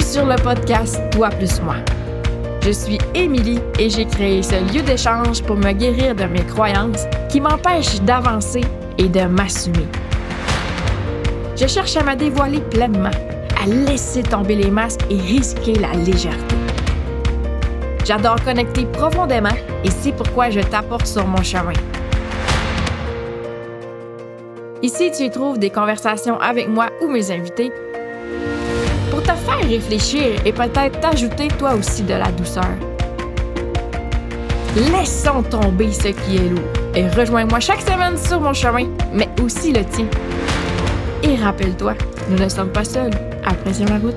Sur le podcast Toi plus moi. Je suis Émilie et j'ai créé ce lieu d'échange pour me guérir de mes croyances qui m'empêchent d'avancer et de m'assumer. Je cherche à me dévoiler pleinement, à laisser tomber les masques et risquer la légèreté. J'adore connecter profondément et c'est pourquoi je t'apporte sur mon chemin. Ici, tu y trouves des conversations avec moi ou mes invités pour te faire réfléchir et peut-être t'ajouter toi aussi de la douceur. Laissons tomber ce qui est lourd et rejoins-moi chaque semaine sur mon chemin, mais aussi le tien. Et rappelle-toi, nous ne sommes pas seuls. Apprécie la route.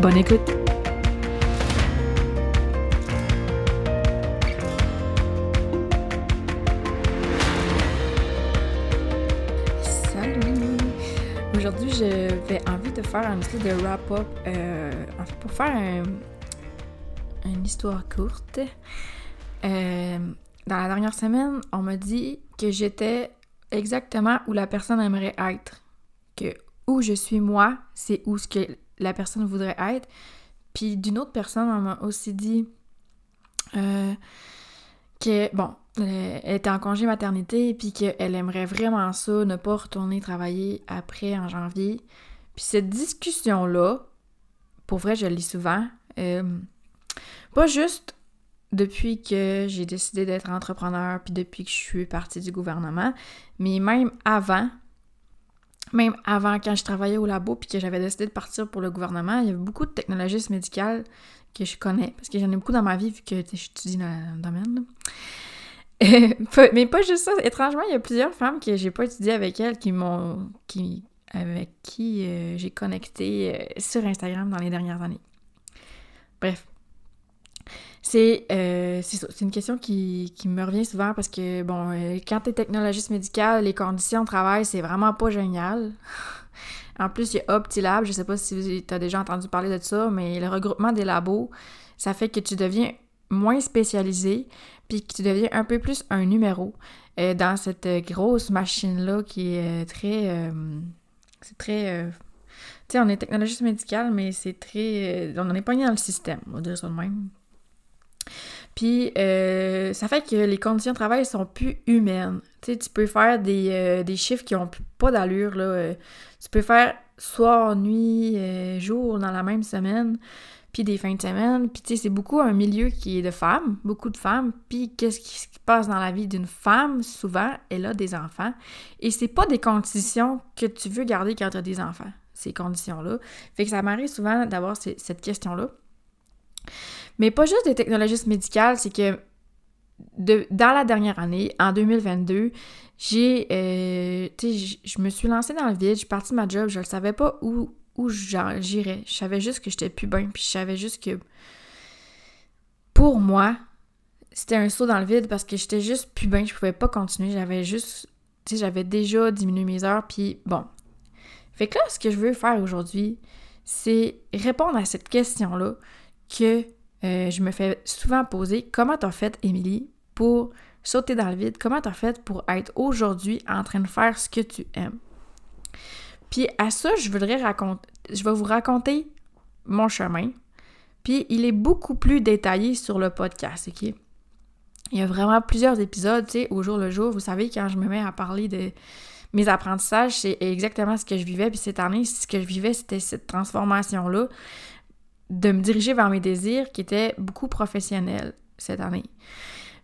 Bonne écoute. De faire un petit de wrap-up euh, en fait, pour faire un- une histoire courte. Euh, dans la dernière semaine, on m'a dit que j'étais exactement où la personne aimerait être. Que où je suis moi, c'est où ce que la personne voudrait être. Puis d'une autre personne, on m'a aussi dit euh, que, bon, elle était en congé maternité, puis qu'elle aimerait vraiment ça, ne pas retourner travailler après en janvier. Puis cette discussion-là, pour vrai, je le lis souvent, euh, pas juste depuis que j'ai décidé d'être entrepreneur, puis depuis que je suis partie du gouvernement, mais même avant, même avant quand je travaillais au labo, puis que j'avais décidé de partir pour le gouvernement, il y avait beaucoup de technologistes médicales que je connais, parce que j'en ai beaucoup dans ma vie, vu que j'étudie dans le domaine. mais pas juste ça. Étrangement, il y a plusieurs femmes que j'ai pas étudié avec elles qui m'ont. qui avec qui euh, j'ai connecté euh, sur Instagram dans les dernières années. Bref. C'est euh, c'est une question qui, qui me revient souvent parce que, bon, quand t'es technologiste médical, les conditions de travail, c'est vraiment pas génial. en plus, il y a OptiLab, je sais pas si tu as déjà entendu parler de ça, mais le regroupement des labos, ça fait que tu deviens moins spécialisé, puis que tu deviens un peu plus un numéro dans cette grosse machine-là qui est très... c'est très... euh, tu sais, on est technologiste médical, mais c'est très... euh, on est pas dans le système, on va dire ça de même. Puis, euh, ça fait que les conditions de travail sont plus humaines. Tu sais, tu peux faire des, des chiffres qui ont pas d'allure, là. Tu peux faire soir, nuit, jour dans la même semaine, puis des fins de semaine. Puis, tu sais, c'est beaucoup un milieu qui est de femmes, beaucoup de femmes. Puis, qu'est-ce qui se passe dans la vie d'une femme? Souvent, elle a des enfants. Et c'est pas des conditions que tu veux garder quand tu as des enfants, ces conditions-là. Fait que ça m'arrive souvent d'avoir cette question-là. Mais pas juste des technologistes médicales, c'est que dans la dernière année, en 2022, j'ai, euh, tu sais, je me suis lancée dans le vide, je suis partie de ma job, je ne savais pas où, où j'irais. Je savais juste que j'étais plus bien, puis je savais juste que pour moi, c'était un saut dans le vide parce que j'étais juste plus bien, je pouvais pas continuer, j'avais juste, tu sais, j'avais déjà diminué mes heures, puis bon. Fait que là, ce que je veux faire aujourd'hui, c'est répondre à cette question-là que euh, je me fais souvent poser. Comment t'as fait, Émilie, pour sauter dans le vide? Comment t'as fait pour être aujourd'hui en train de faire ce que tu aimes? Puis à ça, je voudrais raconter, je vais vous raconter mon chemin. Puis il est beaucoup plus détaillé sur le podcast, OK? Il y a vraiment plusieurs épisodes, tu sais, au jour le jour. Vous savez, quand je me mets à parler de mes apprentissages, c'est exactement ce que je vivais. Puis cette année, ce que je vivais, c'était cette transformation-là de me diriger vers mes désirs qui étaient beaucoup professionnels cette année.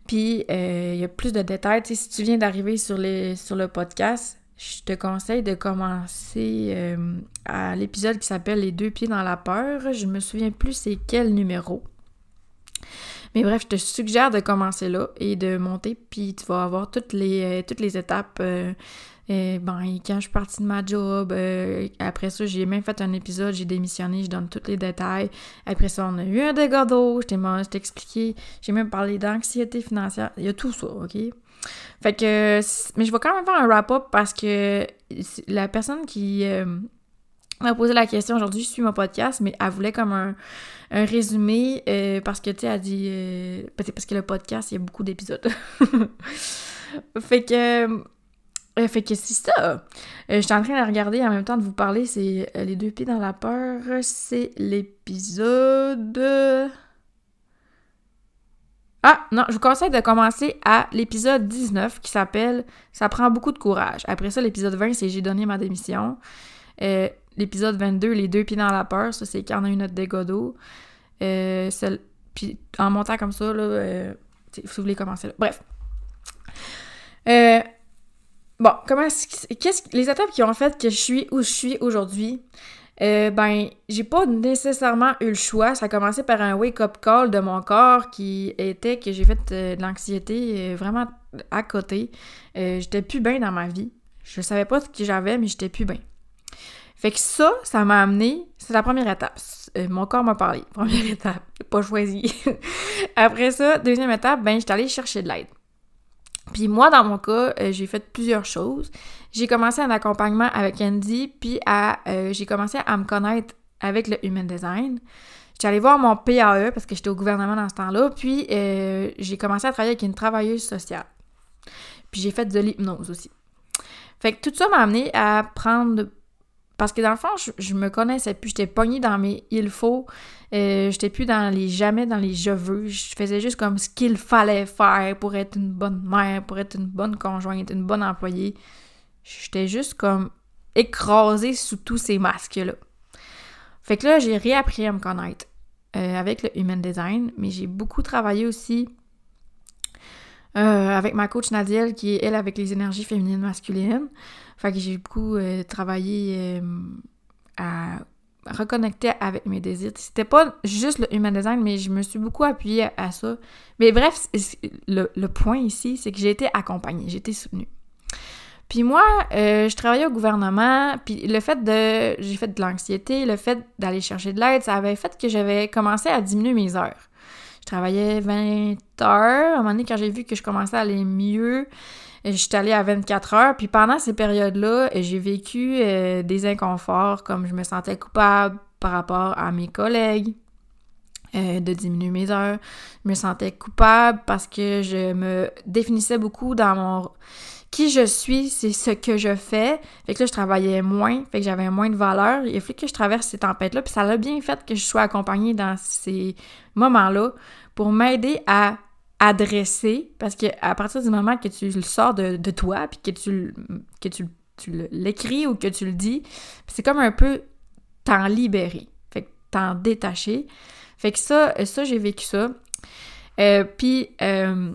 Puis, euh, il y a plus de détails. Tu si tu viens d'arriver sur, sur le podcast, je te conseille de commencer euh, à l'épisode qui s'appelle Les deux pieds dans la peur. Je me souviens plus c'est quel numéro. Mais bref, je te suggère de commencer là et de monter, puis tu vas avoir toutes les, euh, étapes. euh, euh, ben, quand je suis partie de ma job, après ça, j'ai même fait un épisode, j'ai démissionné, je donne tous les détails. Après ça, on a eu un dégât d'eau, je t'ai expliqué, j'ai même parlé d'anxiété financière, il y a tout ça, OK? Fait que, mais je vais quand même faire un wrap-up parce que la personne qui euh, m'a posé la question aujourd'hui, je suis mon podcast, mais elle voulait comme un, un résumé euh, parce que, tu sais, elle dit, euh, parce que le podcast, il y a beaucoup d'épisodes. fait que, euh, fait que c'est ça. Je suis en train de regarder en même temps de vous parler. C'est Les deux pieds dans la peur. C'est l'épisode. Ah, non, je vous conseille de commencer à l'épisode 19 qui s'appelle Ça prend beaucoup de courage. Après ça, l'épisode 20, c'est J'ai donné ma démission. l'épisode 22, Les deux pieds dans la peur, ça, c'est quand on a eu notre dégât d'eau. Puis en montant comme ça, là, si vous voulez commencer là. Bref. Euh, Bon, comment qu'est-ce les étapes qui ont fait que je suis où je suis aujourd'hui? Euh, ben, j'ai pas nécessairement eu le choix. Ça a commencé par un wake-up call de mon corps qui était que j'ai fait euh, de l'anxiété euh, vraiment à côté. j'étais plus bien dans ma vie. Je savais pas ce que j'avais, mais j'étais plus bien. Fait que ça, ça m'a amené, c'est la première étape. mon corps m'a parlé. Première étape, pas choisi. Après ça, deuxième étape, ben, j'étais allée chercher de l'aide. Puis moi, dans mon cas, euh, j'ai fait plusieurs choses. J'ai commencé un accompagnement avec Andy, puis euh, j'ai commencé à me connaître avec le Human Design. J'étais allée voir mon PAE parce que j'étais au gouvernement dans ce temps-là, puis euh, j'ai commencé à travailler avec une travailleuse sociale. Puis j'ai fait de l'hypnose aussi. Fait que tout ça m'a amené à prendre parce que dans le fond, je, me connaissais plus. J'étais pognée dans mes il faut. Euh, j'étais plus dans les jamais dans les je veux. Je faisais juste comme ce qu'il fallait faire pour être une bonne mère, pour être une bonne conjointe, une bonne employée. J'étais juste comme écrasée sous tous ces masques-là. Fait que là, j'ai réappris à me connaître euh, avec le Human Design, mais j'ai beaucoup travaillé aussi euh, avec ma coach Nadiel, qui est elle avec les énergies féminines masculines. Fait que j'ai beaucoup euh, travaillé euh, à reconnecter avec mes désirs. C'était pas juste le human design, mais je me suis beaucoup appuyée à, ça. Mais bref, le, point ici, c'est que j'ai été accompagnée, j'ai été soutenue. Puis moi, je travaillais au gouvernement, puis le fait de... J'ai fait de l'anxiété, le fait d'aller chercher de l'aide, ça avait fait que j'avais commencé à diminuer mes heures. Je travaillais 20 heures. À un moment donné, quand j'ai vu que je commençais à aller mieux, J'étais allée à 24 heures, puis pendant ces périodes-là, j'ai vécu euh, des inconforts, comme je me sentais coupable par rapport à mes collègues, euh, de diminuer mes heures. Je me sentais coupable parce que je me définissais beaucoup dans mon... Qui je suis, c'est ce que je fais. Fait que là, je travaillais moins, fait que j'avais moins de valeur. Il a fallu que je traverse ces tempêtes-là, puis ça l'a bien fait que je sois accompagnée dans ces moments-là pour m'aider à adresser, parce que à partir du moment que tu le sors de, toi, puis que tu, que tu, l'écris ou que tu le dis, c'est comme un peu t'en libérer, fait que t'en détacher. Fait que ça, ça j'ai vécu ça. Euh, puis, euh,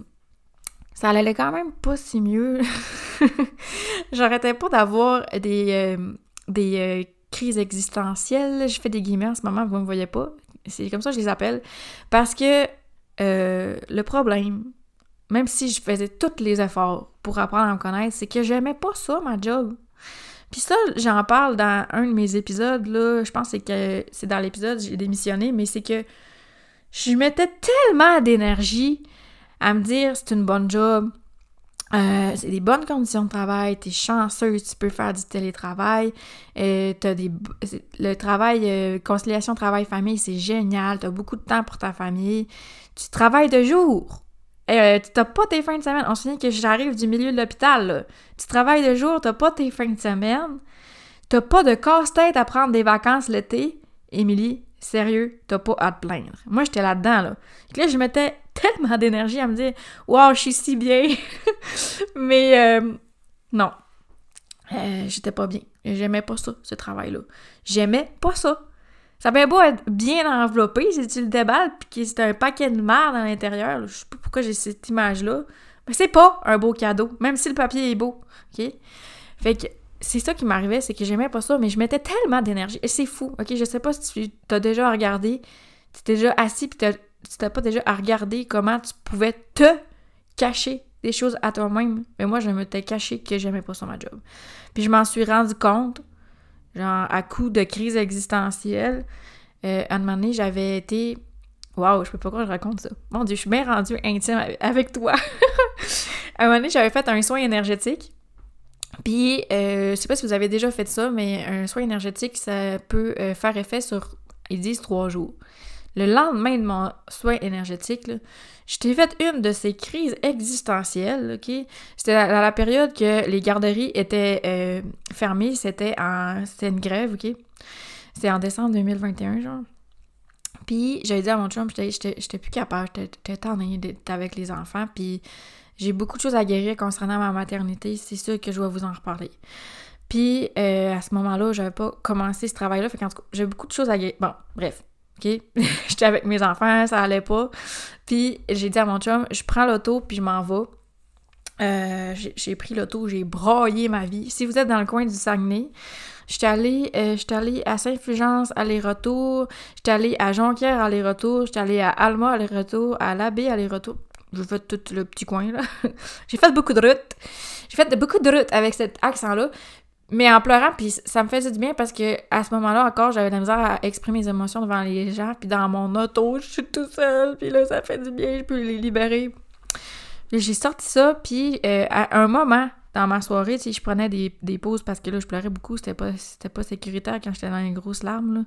ça allait quand même pas si mieux. J'arrêtais pas d'avoir des, euh, des crises existentielles. Je fais des guillemets en ce moment, vous me voyez pas. C'est comme ça que je les appelle. Parce que euh, le problème, même si je faisais tous les efforts pour apprendre à me connaître, c'est que j'aimais pas ça, ma job. Puis ça, j'en parle dans un de mes épisodes, là, je pense que c'est dans l'épisode j'ai démissionné, mais c'est que je mettais tellement d'énergie à me dire c'est une bonne job, euh, c'est des bonnes conditions de travail, t'es chanceux, tu peux faire du télétravail, euh, t'as des... le travail, conciliation travail-famille, c'est génial, t'as beaucoup de temps pour ta famille, tu travailles de jour. Euh, tu n'as pas tes fins de semaine. On se souvient que j'arrive du milieu de l'hôpital. Tu travailles de jour, tu n'as pas tes fins de semaine. Tu pas de casse-tête à prendre des vacances l'été. Émilie, sérieux, t'as pas à te plaindre. Moi, j'étais là-dedans, là. Là, je mettais tellement d'énergie à me dire « Wow, je suis si bien! » Mais euh, non, euh, j'étais pas bien. J'aimais pas ça, ce travail-là. J'aimais pas ça. Ça peut beau être bien enveloppé, si tu le déballes, puis que c'est un paquet de merde à l'intérieur, je sais pas pourquoi j'ai cette image-là, mais c'est pas un beau cadeau, même si le papier est beau, OK? Fait que c'est ça qui m'arrivait, c'est que j'aimais pas ça, mais je mettais tellement d'énergie, et c'est fou, OK? Je sais pas si tu t'as déjà regardé, tu t'es déjà assis, puis tu t'as pas déjà à regarder comment tu pouvais te cacher des choses à toi-même, mais moi, je me t'ai caché que j'aimais pas ça, ma job. Puis je m'en suis rendu compte genre à coup de crise existentielle. Euh, à un moment donné, j'avais été. Waouh, je peux pas croire que je raconte ça. Mon Dieu, je suis bien rendue intime avec toi. à un moment donné, j'avais fait un soin énergétique. Puis, euh, je sais pas si vous avez déjà fait ça, mais un soin énergétique, ça peut euh, faire effet sur, ils disent, trois jours. Le lendemain de mon soin énergétique, je t'ai fait une de ces crises existentielles, OK? C'était à la période que les garderies étaient euh, fermées, c'était en... une grève, OK? C'était en décembre 2021, genre. Puis j'avais dit à mon chum, j'étais plus capable, j'étais tannée d'être avec les enfants, puis j'ai beaucoup de choses à guérir concernant ma maternité, c'est sûr que je vais vous en reparler. Puis euh, à ce moment-là, j'avais pas commencé ce travail-là, fait j'ai beaucoup de choses à guérir. Bon, bref, OK? J'étais avec mes enfants, ça allait pas. Puis j'ai dit à mon chum, je prends l'auto, puis je m'en vais. Euh, j'ai pris l'auto, j'ai broyé ma vie. Si vous êtes dans le coin du Saguenay, J'étais allée, euh, à Saint-Fulgence, aller-retour. J'étais allée à Jonquière, aller-retour. J'étais allée à Alma, aller-retour. À l'Abbé, aller-retour. J'ai fait tout le petit coin, là. j'ai fait beaucoup de routes. J'ai fait beaucoup de routes avec cet accent-là. Mais en pleurant, puis ça me faisait du bien parce que à ce moment-là encore, j'avais de la misère à exprimer mes émotions devant les gens. Puis dans mon auto, je suis tout seul. Puis là, ça fait du bien, je peux les libérer. J'ai sorti ça, puis euh, à un moment, dans ma soirée, tu je prenais des, pauses parce que là, je pleurais beaucoup, c'était pas, pas sécuritaire quand j'étais dans les grosses larmes, là.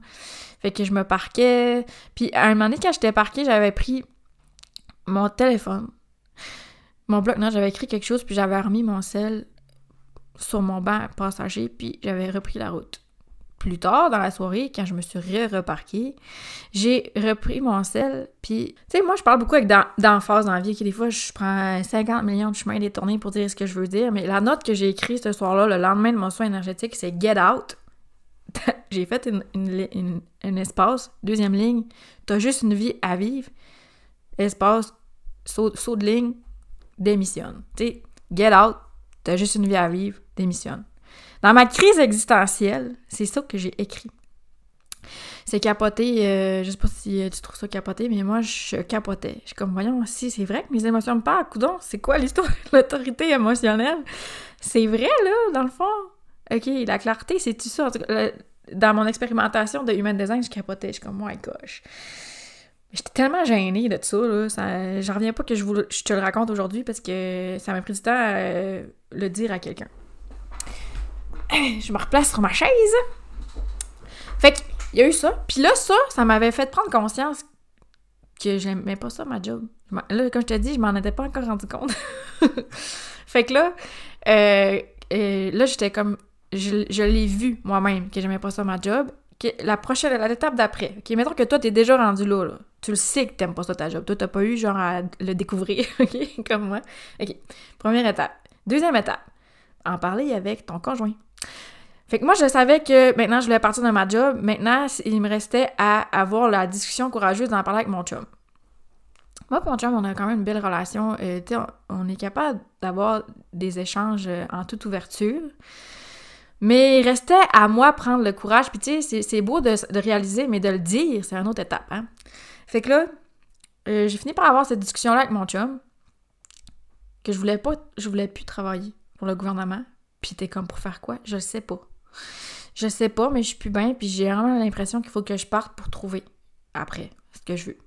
Fait que je me parquais. Puis à un moment donné, quand j'étais parquée, j'avais pris mon téléphone, mon bloc non, j'avais écrit quelque chose, puis j'avais remis mon sel sur mon banc passager, puis j'avais repris la route plus tard dans la soirée, quand je me suis re-reparquée, j'ai repris mon sel, puis, tu sais, moi, je parle beaucoup avec d'emphase dans la vie, que des fois, je prends 50 millions de chemins détournés pour dire ce que je veux dire, mais la note que j'ai écrite ce soir-là, le lendemain de mon soin énergétique, c'est « Get out ». j'ai fait une, un espace, deuxième ligne, « T'as juste une vie à vivre », espace, saut, saut de ligne, démissionne. Tu sais, « Get out », t'as juste une vie à vivre, démissionne. Dans ma crise existentielle, c'est ça que j'ai écrit. C'est capoté, euh, je sais pas si euh, tu trouves ça capoté, mais moi, je capotais. Je suis comme, voyons, si c'est vrai que mes émotions me parlent, coudon, c'est quoi l'histoire l'autorité émotionnelle? C'est vrai, là, dans le fond. OK, la clarté, c'est-tu ça? dans mon expérimentation de human design, je capotais. Je suis comme, my gosh. J'étais tellement gênée de ça, là. Ça, j'en reviens pas que je, vous, je te le raconte aujourd'hui parce que ça m'a pris du temps à euh, le dire à quelqu'un. je me replace sur ma chaise. Fait qu'il y a eu ça. Puis là, ça, ça m'avait fait prendre conscience que j'aimais pas ça, ma job. Là, comme je te dis, je m'en étais pas encore rendu compte. fait que là, euh, euh, là, j'étais comme... Je, l'ai vu moi-même que j'aimais pas ça, ma job. La prochaine, l'étape d'après. OK, mettons que toi, t'es déjà rendu là, là. Tu le sais que t'aimes pas ça, ta job. Toi, t'as pas eu, genre, à le découvrir, OK, comme moi. OK, première étape. Deuxième étape, en parler avec ton conjoint. Fait que moi, je savais que maintenant, je voulais partir de ma job. Maintenant, il me restait à avoir la discussion courageuse d'en parler avec mon chum. Moi et mon chum, on a quand même une belle relation. Euh, on est capable d'avoir des échanges euh, en toute ouverture. Mais il restait à moi prendre le courage. Puis tu sais, c'est beau de, réaliser, mais de le dire, c'est une autre étape. Hein? Fait que là, euh, j'ai fini par avoir cette discussion-là avec mon chum. Que je voulais pas, je voulais plus travailler pour le gouvernement. Puis t'es comme pour faire quoi? Je sais pas. Je sais pas, mais je suis plus bien, puis j'ai vraiment l'impression qu'il faut que je parte pour trouver après ce que je veux.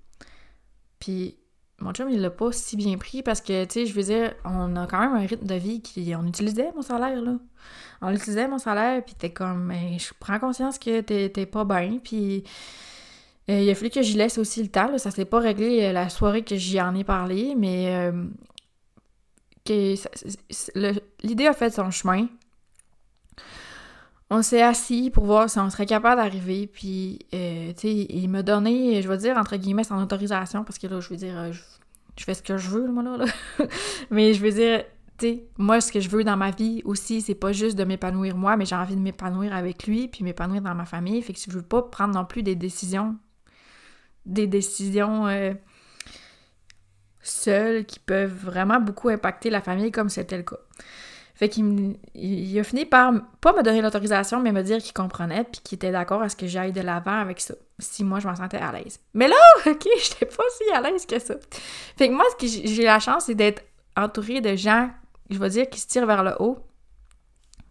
Puis mon chum, il l'a pas si bien pris parce que, tu sais, je veux dire, on a quand même un rythme de vie qui. On utilisait mon salaire, là. On utilisait mon salaire, puis t'es comme, mais je prends conscience que t'es pas bien, puis. Euh, il a fallu que j'y laisse aussi le temps, là. Ça s'est pas réglé euh, la soirée que j'y en ai parlé, mais. Euh, l'idée a fait son chemin. On s'est assis pour voir si on serait capable d'arriver, puis, tu sais, il m'a donné, je vais dire, entre guillemets, son autorisation, parce que là, je veux dire, je, fais ce que je veux, moi, là. Mais je veux dire, tu sais, moi, ce que je veux dans ma vie aussi, c'est pas juste de m'épanouir moi, mais j'ai envie de m'épanouir avec lui, puis m'épanouir dans ma famille. Fait que je veux pas prendre non plus des décisions, des décisions euh, seules qui peuvent vraiment beaucoup impacter la famille, comme c'était le cas. Fait qu'il il a fini par pas me donner l'autorisation, mais me dire qu'il comprenait puis qu'il était d'accord à ce que j'aille de l'avant avec ça. Si moi je m'en sentais à l'aise. Mais là, ok, j'étais pas si à l'aise que ça. Fait que moi, ce que j'ai la chance, c'est d'être entourée de gens, je vais dire, qui se tirent vers le haut.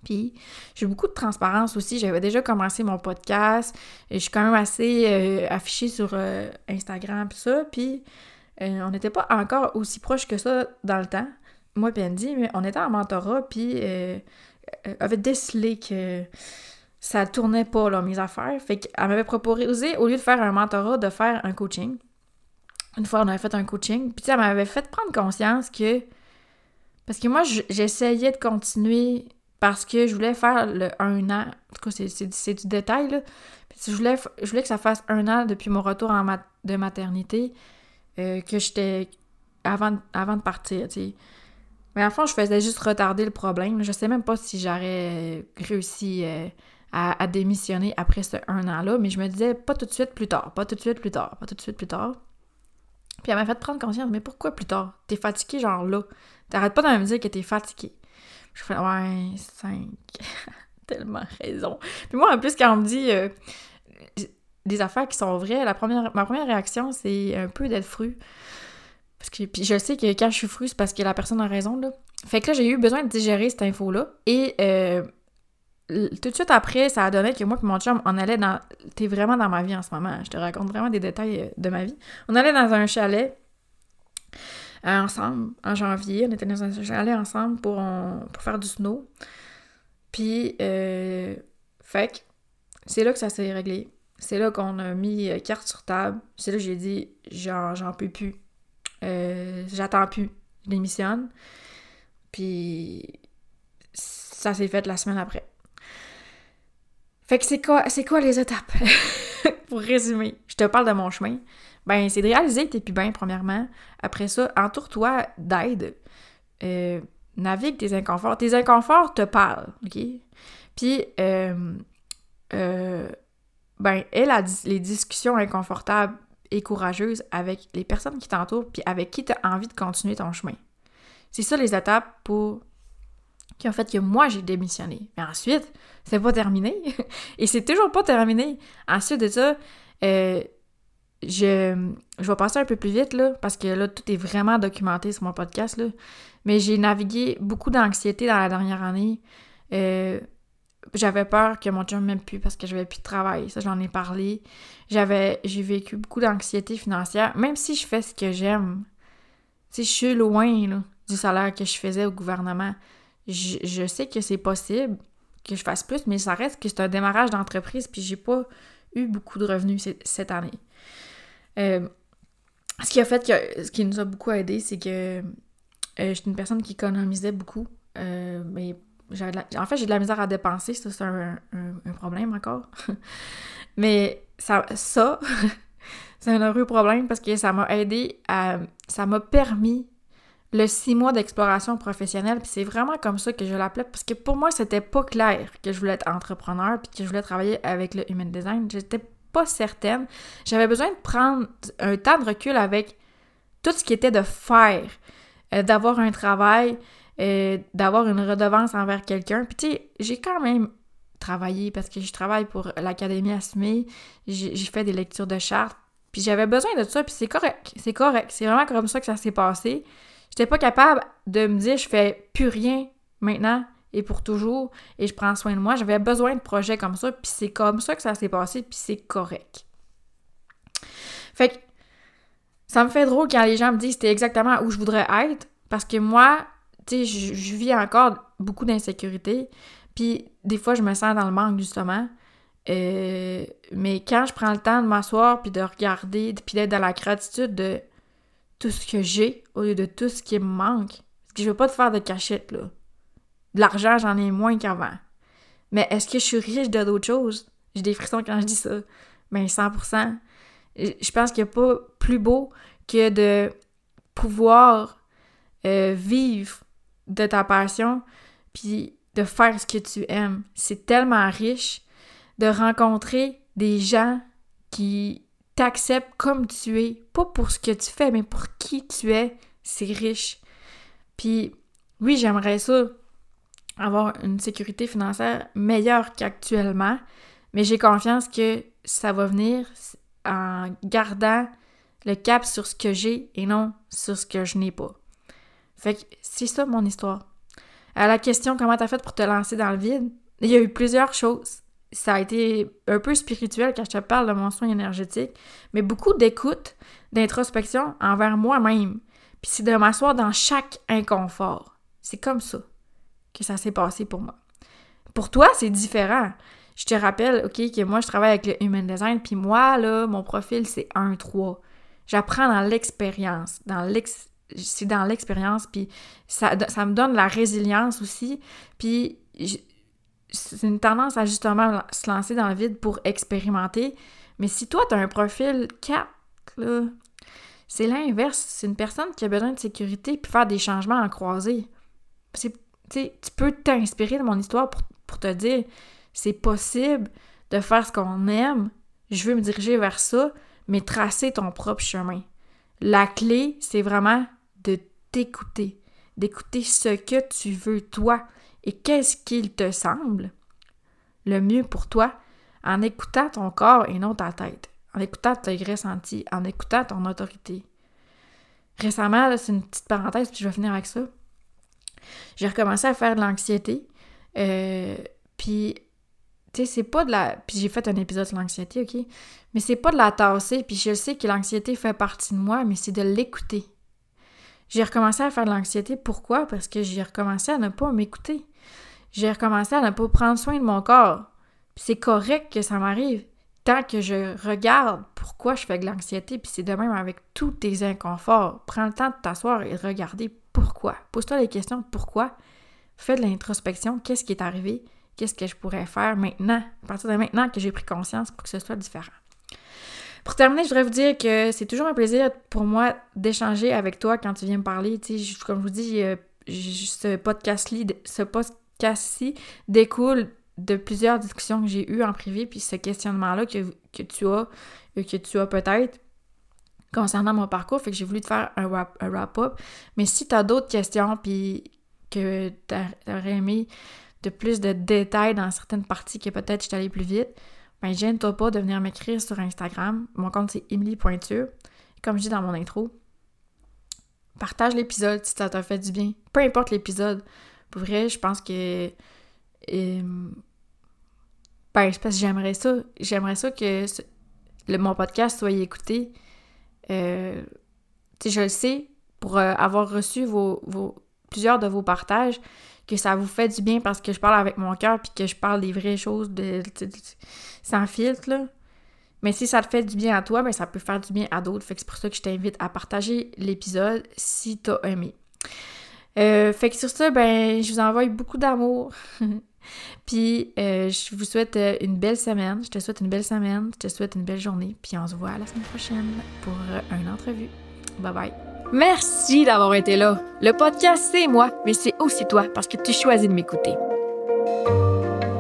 Puis j'ai beaucoup de transparence aussi. J'avais déjà commencé mon podcast. Je suis quand même assez euh, affichée sur euh, Instagram et ça. Puis euh, on n'était pas encore aussi proche que ça dans le temps moi et Andy, on était en mentorat, puis avait décelé que ça tournait pas, là, mes affaires. Fait qu'elle m'avait proposé, au lieu de faire un mentorat, de faire un coaching. Une fois, on avait fait un coaching. Puis, elle m'avait fait prendre conscience que. Parce que moi, j'essayais de continuer parce que je voulais faire le un an. En tout cas, c'est du détail, là. Puis, je voulais, je voulais que ça fasse un an depuis mon retour de maternité euh, que j'étais. Avant, avant de partir, tu sais. Mais en fond, je faisais juste retarder le problème. Je sais même pas si j'aurais réussi euh, à, démissionner après ce un an-là, mais je me disais pas tout de suite plus tard, pas tout de suite plus tard, pas tout de suite plus tard. Puis elle m'a fait prendre conscience, mais pourquoi plus tard? T'es fatigué genre là. T'arrêtes pas de me dire que t'es fatigué. Je fais ouais, 5. Tellement raison. Puis moi, en plus, quand on me dit euh, des affaires qui sont vraies, la première, ma première réaction, c'est un peu d'être fru. Parce que puis je sais que quand je suis fru, c'est parce que la personne a raison, là. Fait que là, j'ai eu besoin de digérer cette info-là. Et euh, tout de suite après, ça a donné que moi et mon chum, on allait dans... T'es vraiment dans ma vie en ce moment. Je te raconte vraiment des détails euh, de ma vie. On allait dans un chalet euh, ensemble en janvier. On était dans un chalet ensemble pour, faire du snow. Puis, euh... fait c'est là que ça s'est réglé. C'est là qu'on a mis euh, carte sur table. C'est là que j'ai dit, j'en peux plus. J'attends plus. Je démissionne. Puis, ça s'est fait la semaine après. Fait que c'est quoi, c'est quoi les étapes? Pour résumer, je te parle de mon chemin. Ben, c'est de réaliser t'es plus bien, premièrement. Après ça, entoure-toi d'aide. Euh, navigue tes inconforts. Tes inconforts te parlent, OK? Puis, euh, euh, ben, aie les discussions inconfortables et courageuses avec les personnes qui t'entourent, puis avec qui tu as envie de continuer ton chemin. C'est ça les étapes pour qui ont fait que moi j'ai démissionné. Mais ensuite, c'est pas terminé. Et c'est toujours pas terminé. Ensuite de ça, euh, je, je vais passer un peu plus vite, là, parce que là, tout est vraiment documenté sur mon podcast, là. Mais j'ai navigué beaucoup d'anxiété dans la dernière année. Euh, j'avais peur que mon chum m'aime plus parce que j'avais plus de travail. Ça, j'en ai parlé. J'avais, j'ai vécu beaucoup d'anxiété financière, même si je fais ce que j'aime. Tu sais, je suis loin, du salaire que je faisais au gouvernement je, sais que c'est possible que je fasse plus, mais ça reste que c'est un démarrage d'entreprise, puis j'ai pas eu beaucoup de revenus cette année. Euh, ce qui a fait que ce qui nous a beaucoup aidé, c'est que euh, j'étais une personne qui économisait beaucoup. Euh, mais en fait, j'ai de la misère à dépenser, ça c'est un, problème encore. mais ça, ça c'est un heureux problème parce que ça m'a aidé à. ça m'a permis le six mois d'exploration professionnelle, puis c'est vraiment comme ça que je l'appelais, parce que pour moi, c'était pas clair que je voulais être entrepreneur, puis que je voulais travailler avec le human design. J'étais pas certaine. J'avais besoin de prendre un temps de recul avec tout ce qui était de faire, euh, d'avoir un travail, euh, d'avoir une redevance envers quelqu'un. Puis tu sais, j'ai quand même travaillé parce que je travaille pour l'Académie Assumée, j'ai fait des lectures de chartes, puis j'avais besoin de ça, puis c'est correct, c'est correct. C'est vraiment comme ça que ça s'est passé. J'étais pas capable de me dire je fais plus rien maintenant et pour toujours et je prends soin de moi. J'avais besoin de projets comme ça, puis c'est comme ça que ça s'est passé, puis c'est correct. Fait que ça me fait drôle quand les gens me disent c'était exactement où je voudrais être, parce que moi, tu sais, je, vis encore beaucoup d'insécurité, puis des fois je me sens dans le manque justement. Euh, mais quand je prends le temps de m'asseoir puis de regarder puis d'être dans la gratitude de tout ce que j'ai au lieu de tout ce qui me manque. Parce que je veux pas te faire de cachette, là. De l'argent, j'en ai moins qu'avant. Mais est-ce que je suis riche de d'autres choses? J'ai des frissons quand je dis ça. Mais 100%. Je pense qu'il n'y a pas plus beau que de pouvoir euh, vivre de ta passion puis de faire ce que tu aimes. C'est tellement riche de rencontrer des gens qui t'acceptes comme tu es, pas pour ce que tu fais, mais pour qui tu es, c'est riche. Puis oui, j'aimerais ça, avoir une sécurité financière meilleure qu'actuellement, mais j'ai confiance que ça va venir en gardant le cap sur ce que j'ai et non sur ce que je n'ai pas. Fait que c'est ça mon histoire. À la question comment t'as fait pour te lancer dans le vide, il y a eu plusieurs choses ça a été un peu spirituel quand je te parle de mon soin énergétique, mais beaucoup d'écoute, d'introspection envers moi-même. Puis c'est de m'asseoir dans chaque inconfort. C'est comme ça que ça s'est passé pour moi. Pour toi, c'est différent. Je te rappelle, OK, que moi, je travaille avec le Human Design, puis moi, là, mon profil, c'est 1-3. J'apprends dans l'expérience, dans l'ex... C'est dans l'expérience, puis ça, ça me donne la résilience aussi, puis c'est une tendance à justement se lancer dans le vide pour expérimenter. Mais si toi, tu as un profil 4, là, c'est l'inverse. C'est une personne qui a besoin de sécurité puis faire des changements en croisée. tu peux t'inspirer de mon histoire pour, pour te dire c'est possible de faire ce qu'on aime, je veux me diriger vers ça, mais tracer ton propre chemin. La clé, c'est vraiment de t'écouter, d'écouter ce que tu veux toi et qu'est-ce qu'il te semble le mieux pour toi en écoutant ton corps et non ta tête, en écoutant tes ressentis, en écoutant ton autorité. Récemment, c'est une petite parenthèse, puis je vais finir avec ça. J'ai recommencé à faire de l'anxiété. Euh, puis tu sais, c'est pas de la. Puis j'ai fait un épisode sur l'anxiété, OK? Mais c'est pas de la tasser, puis je sais que l'anxiété fait partie de moi, mais c'est de l'écouter. J'ai recommencé à faire de l'anxiété. Pourquoi? Parce que j'ai recommencé à ne pas m'écouter. J'ai recommencé à ne pas prendre soin de mon corps. C'est correct que ça m'arrive. Tant que je regarde pourquoi je fais de l'anxiété, puis c'est de même avec tous tes inconforts. Prends le temps de t'asseoir et de regarder pourquoi. Pose-toi les questions pourquoi. Fais de l'introspection. Qu'est-ce qui est arrivé? qu'est-ce que je pourrais faire maintenant, à partir de maintenant que j'ai pris conscience pour que ce soit différent. Pour terminer, je voudrais vous dire que c'est toujours un plaisir pour moi d'échanger avec toi quand tu viens me parler. comme je vous dis, ce podcast-ci ce podcast découle de plusieurs discussions que j'ai eues en privé, puis ce questionnement-là que, tu as, euh, que tu as peut-être concernant mon parcours, fait que j'ai voulu te faire un wrap-up. Mais si tu as d'autres questions, puis que tu aurais aimé de plus de détails dans certaines parties que peut-être je suis allée plus vite, ben gêne-toi pas de venir m'écrire sur Instagram. Mon compte c'est Emily.Pointure. Comme je dis dans mon intro, partage l'épisode si ça t'a fait du bien. Peu importe l'épisode. Pour vrai, je pense que. Euh, ben, pense que j'aimerais ça. J'aimerais ça que mon podcast soit écouté. Euh, tu sais, je le sais, pour euh, avoir reçu vos, vos, plusieurs de vos partages, que ça vous fait du bien parce que je parle avec mon cœur puis que je parle des vraies choses de, sans filtre, là. Mais si ça te fait du bien à toi, ben ça peut faire du bien à d'autres. Fait que c'est pour ça que je t'invite à partager l'épisode si t'as aimé. Euh, fait que sur ça, ben je vous envoie beaucoup d'amour. puis euh, je vous souhaite euh, une belle semaine. Je te souhaite une belle semaine. Je te souhaite une belle journée. Puis on se voit la semaine prochaine pour une entrevue. Bye bye. Merci d'avoir été là. Le podcast, c'est moi, mais c'est aussi toi parce que tu choisis de m'écouter.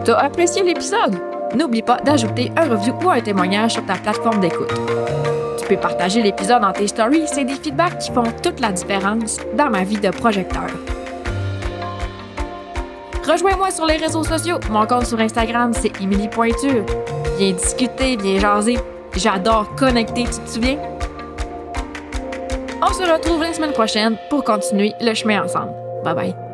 T'as apprécié l'épisode? N'oublie pas d'ajouter un review ou un témoignage sur ta plateforme d'écoute. Peux partager l'épisode dans tes stories, c'est des feedbacks qui font toute la différence dans ma vie de projecteur. Rejoins-moi sur les réseaux sociaux. Mon compte sur Instagram, c'est Emily Pointure. Viens discuter, viens jaser. J'adore connecter, tu te souviens? On se retrouve la semaine prochaine pour continuer le chemin ensemble. Bye bye.